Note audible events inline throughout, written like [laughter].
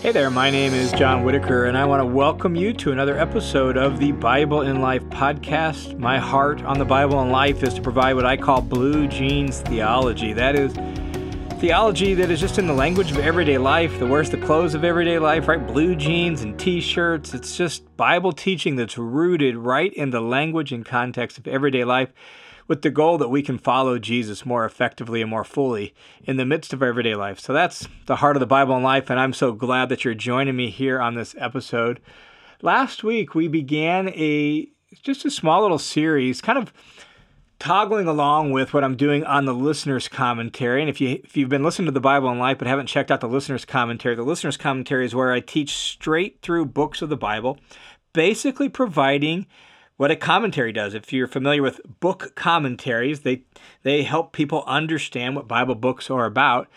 Hey there, my name is John Whitaker, and I want to welcome you to another episode of the Bible in Life podcast. My heart on the Bible in Life is to provide what I call blue jeans theology. That is theology that is just in the language of everyday life, that wears the clothes of everyday life, right? Blue jeans and t shirts. It's just Bible teaching that's rooted right in the language and context of everyday life with the goal that we can follow Jesus more effectively and more fully in the midst of our everyday life. So that's the heart of the Bible in life, and I'm so glad that you're joining me here on this episode. Last week we began a just a small little series, kind of toggling along with what I'm doing on the listener's commentary. And if you if you've been listening to the Bible in Life but haven't checked out the listener's commentary, the listener's commentary is where I teach straight through books of the Bible, basically providing what a commentary does. If you're familiar with book commentaries, they they help people understand what Bible books are about.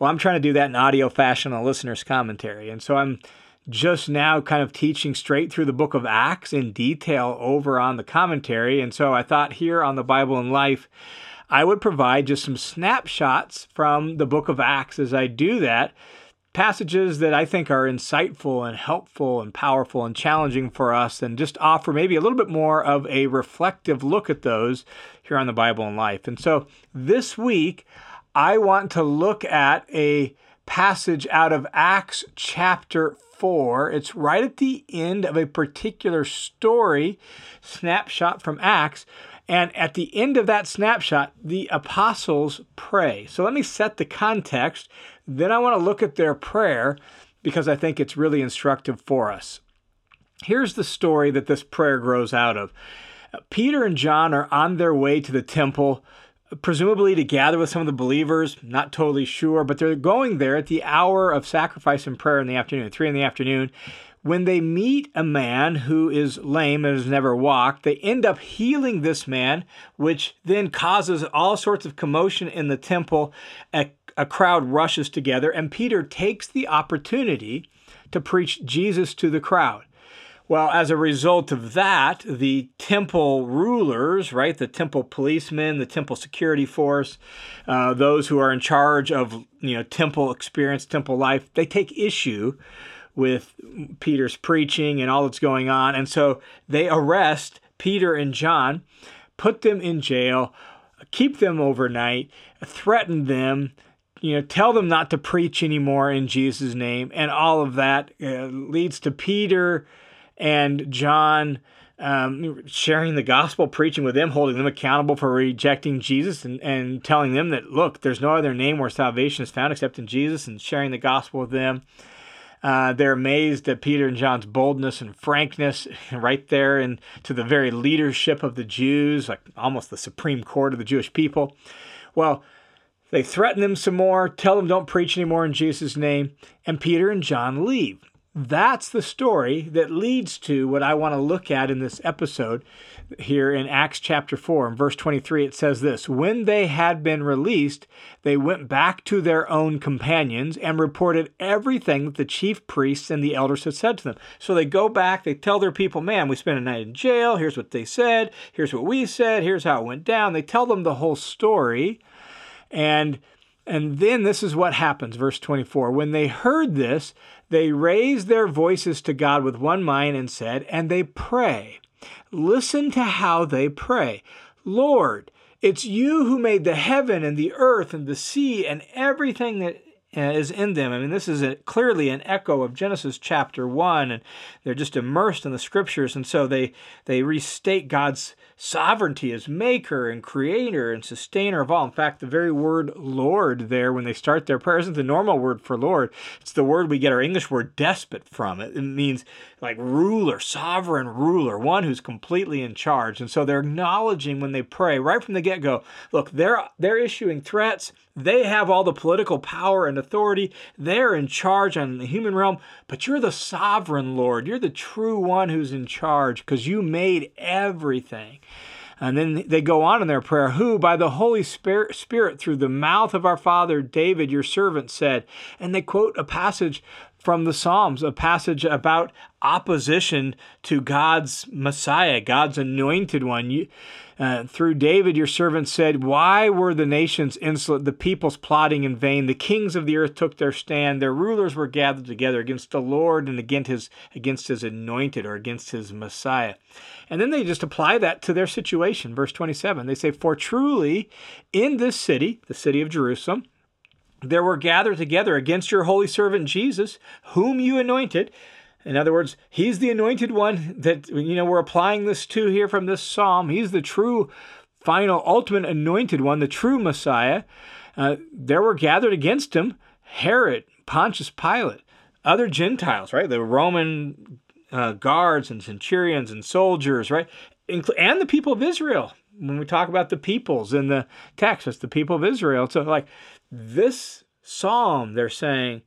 Well, I'm trying to do that in audio fashion on a listener's commentary. And so I'm just now kind of teaching straight through the book of Acts in detail over on the commentary. And so I thought here on the Bible in Life, I would provide just some snapshots from the book of Acts as I do that passages that I think are insightful and helpful and powerful and challenging for us, and just offer maybe a little bit more of a reflective look at those here on the Bible in Life. And so this week, I want to look at a passage out of Acts chapter 4. It's right at the end of a particular story, snapshot from Acts. And at the end of that snapshot, the apostles pray. So let me set the context. Then I want to look at their prayer because I think it's really instructive for us. Here's the story that this prayer grows out of Peter and John are on their way to the temple, presumably to gather with some of the believers, not totally sure, but they're going there at the hour of sacrifice and prayer in the afternoon, three in the afternoon when they meet a man who is lame and has never walked, they end up healing this man, which then causes all sorts of commotion in the temple. A, a crowd rushes together, and Peter takes the opportunity to preach Jesus to the crowd. Well, as a result of that, the temple rulers, right, the temple policemen, the temple security force, uh, those who are in charge of you know temple experience, temple life, they take issue with Peter's preaching and all that's going on. And so they arrest Peter and John, put them in jail, keep them overnight, threaten them, you know, tell them not to preach anymore in Jesus' name. And all of that uh, leads to Peter and John. Um, sharing the gospel, preaching with them, holding them accountable for rejecting Jesus, and, and telling them that, look, there's no other name where salvation is found except in Jesus, and sharing the gospel with them. Uh, they're amazed at Peter and John's boldness and frankness [laughs] right there and to the very leadership of the Jews, like almost the supreme court of the Jewish people. Well, they threaten them some more, tell them don't preach anymore in Jesus' name, and Peter and John leave. That's the story that leads to what I want to look at in this episode here in Acts chapter 4. In verse 23, it says this When they had been released, they went back to their own companions and reported everything that the chief priests and the elders had said to them. So they go back, they tell their people, Man, we spent a night in jail. Here's what they said. Here's what we said. Here's how it went down. They tell them the whole story. And and then this is what happens, verse 24. When they heard this, they raised their voices to God with one mind and said, and they pray. Listen to how they pray. Lord, it's you who made the heaven and the earth and the sea and everything that Uh, is in them. I mean, this is a, clearly an echo of Genesis chapter 1, and they're just immersed in the scriptures. And so they, they restate God's sovereignty as maker and creator and sustainer of all. In fact, the very word Lord there, when they start their prayer, isn't the normal word for Lord. It's the word we get our English word despot from. It, it means like ruler, sovereign ruler, one who's completely in charge. And so they're acknowledging when they pray right from the get go look, they're, they're issuing threats. They have all the political power and authority. They're in charge on the human realm, but you're the sovereign Lord. You're the true one who's in charge because you made everything. And then they go on in their prayer, who by the Holy Spirit, Spirit, through the mouth of our father David, your servant, said, and they quote a passage from the Psalms, a passage about opposition to God's Messiah, God's anointed one. You, Uh, through David, your servant said, Why were the nations insolent, the peoples plotting in vain? The kings of the earth took their stand. Their rulers were gathered together against the Lord and against his, against his anointed or against his Messiah. And then they just apply that to their situation. Verse 27, they say, For truly in this city, the city of Jerusalem, there were gathered together against your holy servant Jesus, whom you anointed. In other words, he's the anointed one that you know we're applying this to here from this psalm. He's the true, final, ultimate anointed one, the true Messiah. Uh, there were gathered against him Herod, Pontius Pilate, other Gentiles, right? The Roman uh, guards and centurions and soldiers, right? and the people of Israel. When we talk about the peoples in the text, it's the people of Israel. So, like this psalm, they're saying,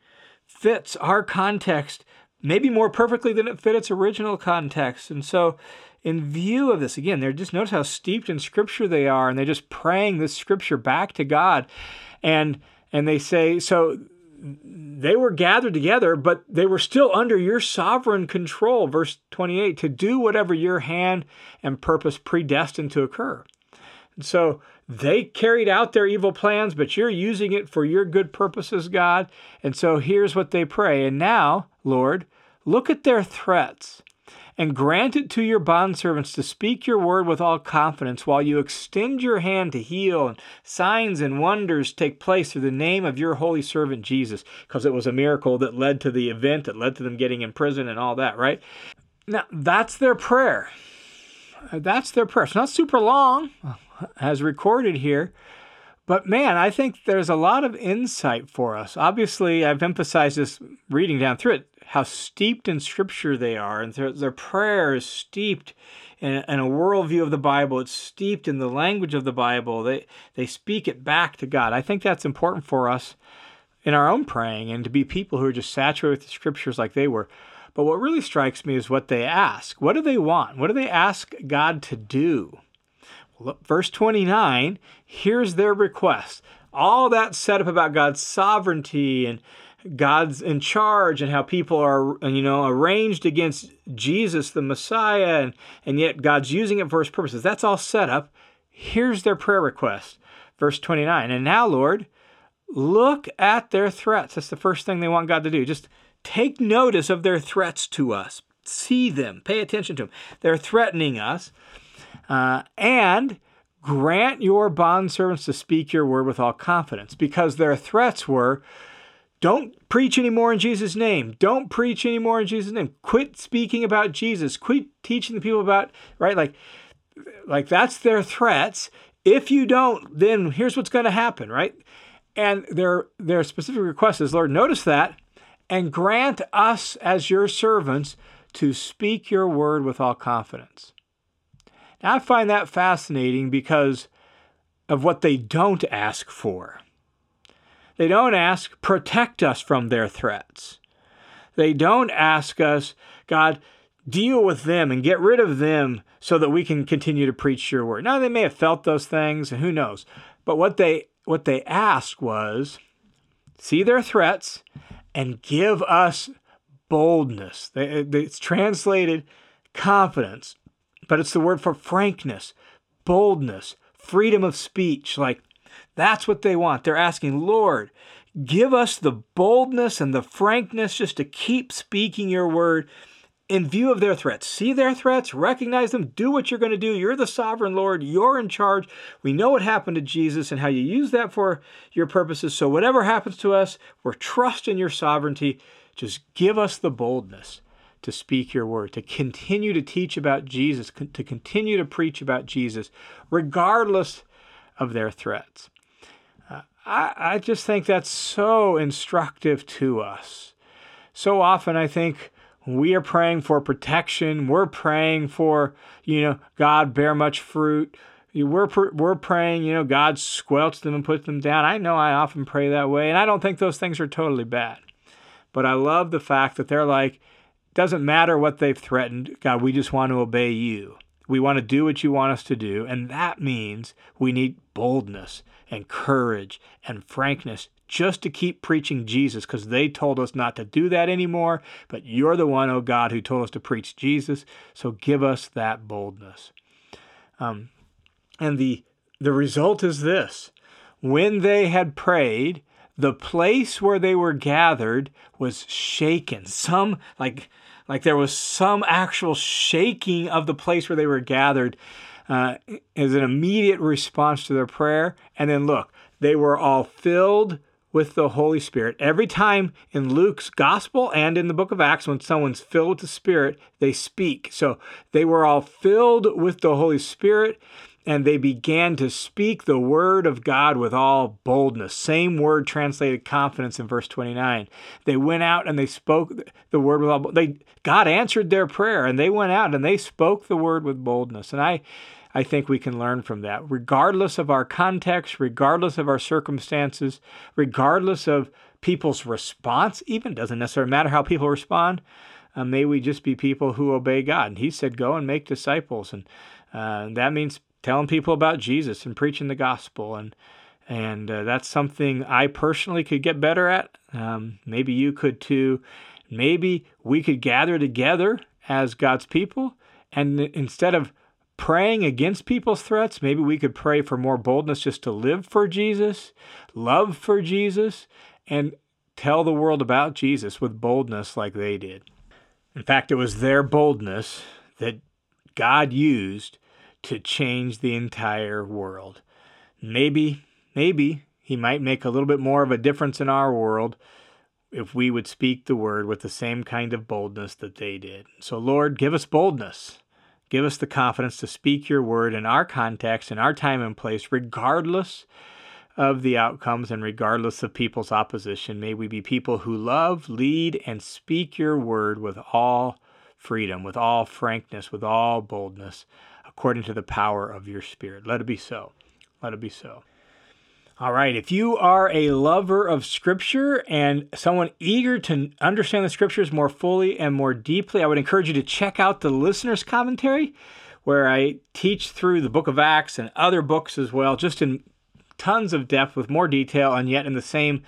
fits our context maybe more perfectly than it fit its original context. And so, in view of this, again, they're just notice how steeped in scripture they are, and they're just praying this scripture back to God. And and they say, so they were gathered together, but they were still under your sovereign control, verse 28, to do whatever your hand and purpose predestined to occur. So they carried out their evil plans, but you're using it for your good purposes, God. And so here's what they pray. And now, Lord, look at their threats and grant it to your bondservants to speak your word with all confidence while you extend your hand to heal and signs and wonders take place through the name of your holy servant Jesus because it was a miracle that led to the event that led to them getting in prison and all that right now that's their prayer that's their prayer it's not super long as recorded here but man, I think there's a lot of insight for us. Obviously, I've emphasized this reading down through it, how steeped in scripture they are, and their, their prayer is steeped in, in, a worldview of the Bible. It's steeped in the language of the Bible. They, they speak it back to God. I think that's important for us in our own praying and to be people who are just saturated with the scriptures like they were. But what really strikes me is what they ask. What do they want? What do they ask God to do? Verse 29, here's their request. All that set up about God's sovereignty and God's in charge and how people are, you know, arranged against Jesus, the Messiah, and, and yet God's using it for his purposes. That's all set up. Here's their prayer request. Verse 29. And now, Lord, look at their threats. That's the first thing they want God to do. Just take notice of their threats to us. See them. Pay attention to them. They're threatening us. Uh, and grant your bondservants to speak your word with all confidence, because their threats were don't preach anymore in Jesus' name. Don't preach anymore in Jesus' name. Quit speaking about Jesus. Quit teaching the people about, right? Like, like that's their threats. If you don't, then here's what's going to happen, right? And their their specific request is, Lord, notice that, and grant us as your servants to speak your word with all confidence. I find that fascinating because of what they don't ask for. They don't ask, protect us from their threats. They don't ask us, God, deal with them and get rid of them so that we can continue to preach your word. Now, they may have felt those things, and who knows. But what they what they asked was, see their threats and give us boldness. It's translated confidence but it's the word for frankness, boldness, freedom of speech. Like that's what they want. They're asking, Lord, give us the boldness and the frankness just to keep speaking your word in view of their threats. See their threats, recognize them, do what you're going to do. You're the sovereign Lord, you're in charge. We know what happened to Jesus and how you use that for your purposes. So, whatever happens to us, we're trusting your sovereignty. Just give us the boldness to speak your word, to continue to teach about Jesus, to continue to preach about Jesus, regardless of their threats. Uh, I, I just think that's so instructive to us. So often, I think we are praying for protection. We're praying for, you know, God bear much fruit. We're, we're praying, you know, God squelch them and put them down. I know I often pray that way, and I don't think those things are totally bad. But I love the fact that they're like, doesn't matter what they've threatened. God, we just want to obey you. We want to do what you want us to do. And that means we need boldness and courage and frankness just to keep preaching Jesus because they told us not to do that anymore. But you're the one, oh God, who told us to preach Jesus. So give us that boldness. Um, And the, the result is this when they had prayed, the place where they were gathered was shaken. Some, like, like there was some actual shaking of the place where they were gathered uh, as an immediate response to their prayer. And then look, they were all filled with the Holy Spirit. Every time in Luke's gospel and in the book of Acts, when someone's filled with the Spirit, they speak. So they were all filled with the Holy Spirit and they began to speak the word of God with all boldness. Same word translated confidence in verse 29. They went out and they spoke the word with all they God answered their prayer and they went out and they spoke the word with boldness. And I I think we can learn from that, regardless of our context, regardless of our circumstances, regardless of people's response, even doesn't necessarily matter how people respond. Uh, may we just be people who obey God. And He said, "Go and make disciples," and uh, that means telling people about Jesus and preaching the gospel. And and uh, that's something I personally could get better at. Um, maybe you could too. Maybe we could gather together as God's people, and instead of praying against people's threats. Maybe we could pray for more boldness just to live for Jesus, love for Jesus, and tell the world about Jesus with boldness like they did. In fact, it was their boldness that God used to change the entire world. Maybe, maybe He might make a little bit more of a difference in our world if we would speak the word with the same kind of boldness that they did. So, Lord, give us boldness. Give us the confidence to speak your word in our context, in our time and place, regardless of the outcomes and regardless of people's opposition. May we be people who love, lead, and speak your word with all freedom, with all frankness, with all boldness, according to the power of your Spirit. Let it be so. Let it be so. All right, if you are a lover of Scripture and someone eager to understand the Scriptures more fully and more deeply, I would encourage you to check out the listener's commentary, where I teach through the book of Acts and other books as well, just in tons of depth with more detail and yet in the same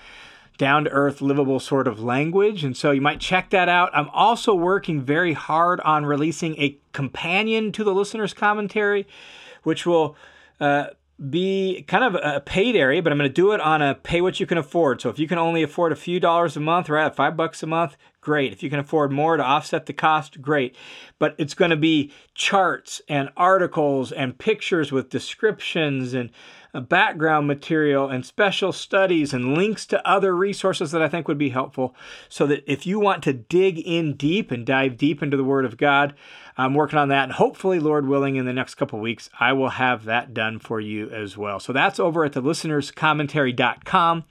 down to earth, livable sort of language. And so you might check that out. I'm also working very hard on releasing a companion to the listener's commentary, which will. Uh, be kind of a paid area, but I'm going to do it on a pay what you can afford. So if you can only afford a few dollars a month, right, five bucks a month, great. If you can afford more to offset the cost, great. But it's going to be charts and articles and pictures with descriptions and uh, background material and special studies and links to other resources that I think would be helpful so that if you want to dig in deep and dive deep into the Word of God, I'm working on that. And hopefully, Lord willing, in the next couple weeks, I will have that done for you as well. So that's over at the listenerscommentary.com.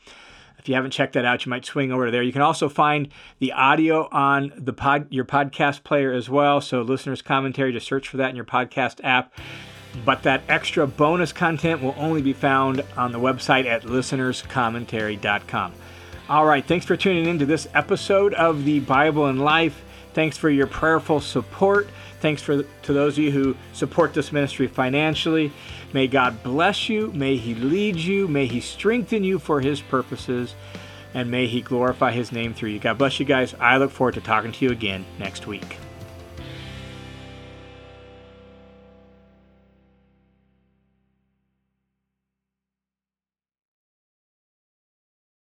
If you haven't checked that out, you might swing over there. You can also find the audio on the pod, your podcast player as well. So, listeners' commentary, just search for that in your podcast app. But that extra bonus content will only be found on the website at listenerscommentary.com. All right, thanks for tuning in to this episode of the Bible in Life. Thanks for your prayerful support. Thanks for to those of you who support this ministry financially. May God bless you. May He lead you. May He strengthen you for His purposes. And may He glorify His name through you. God bless you guys. I look forward to talking to you again next week.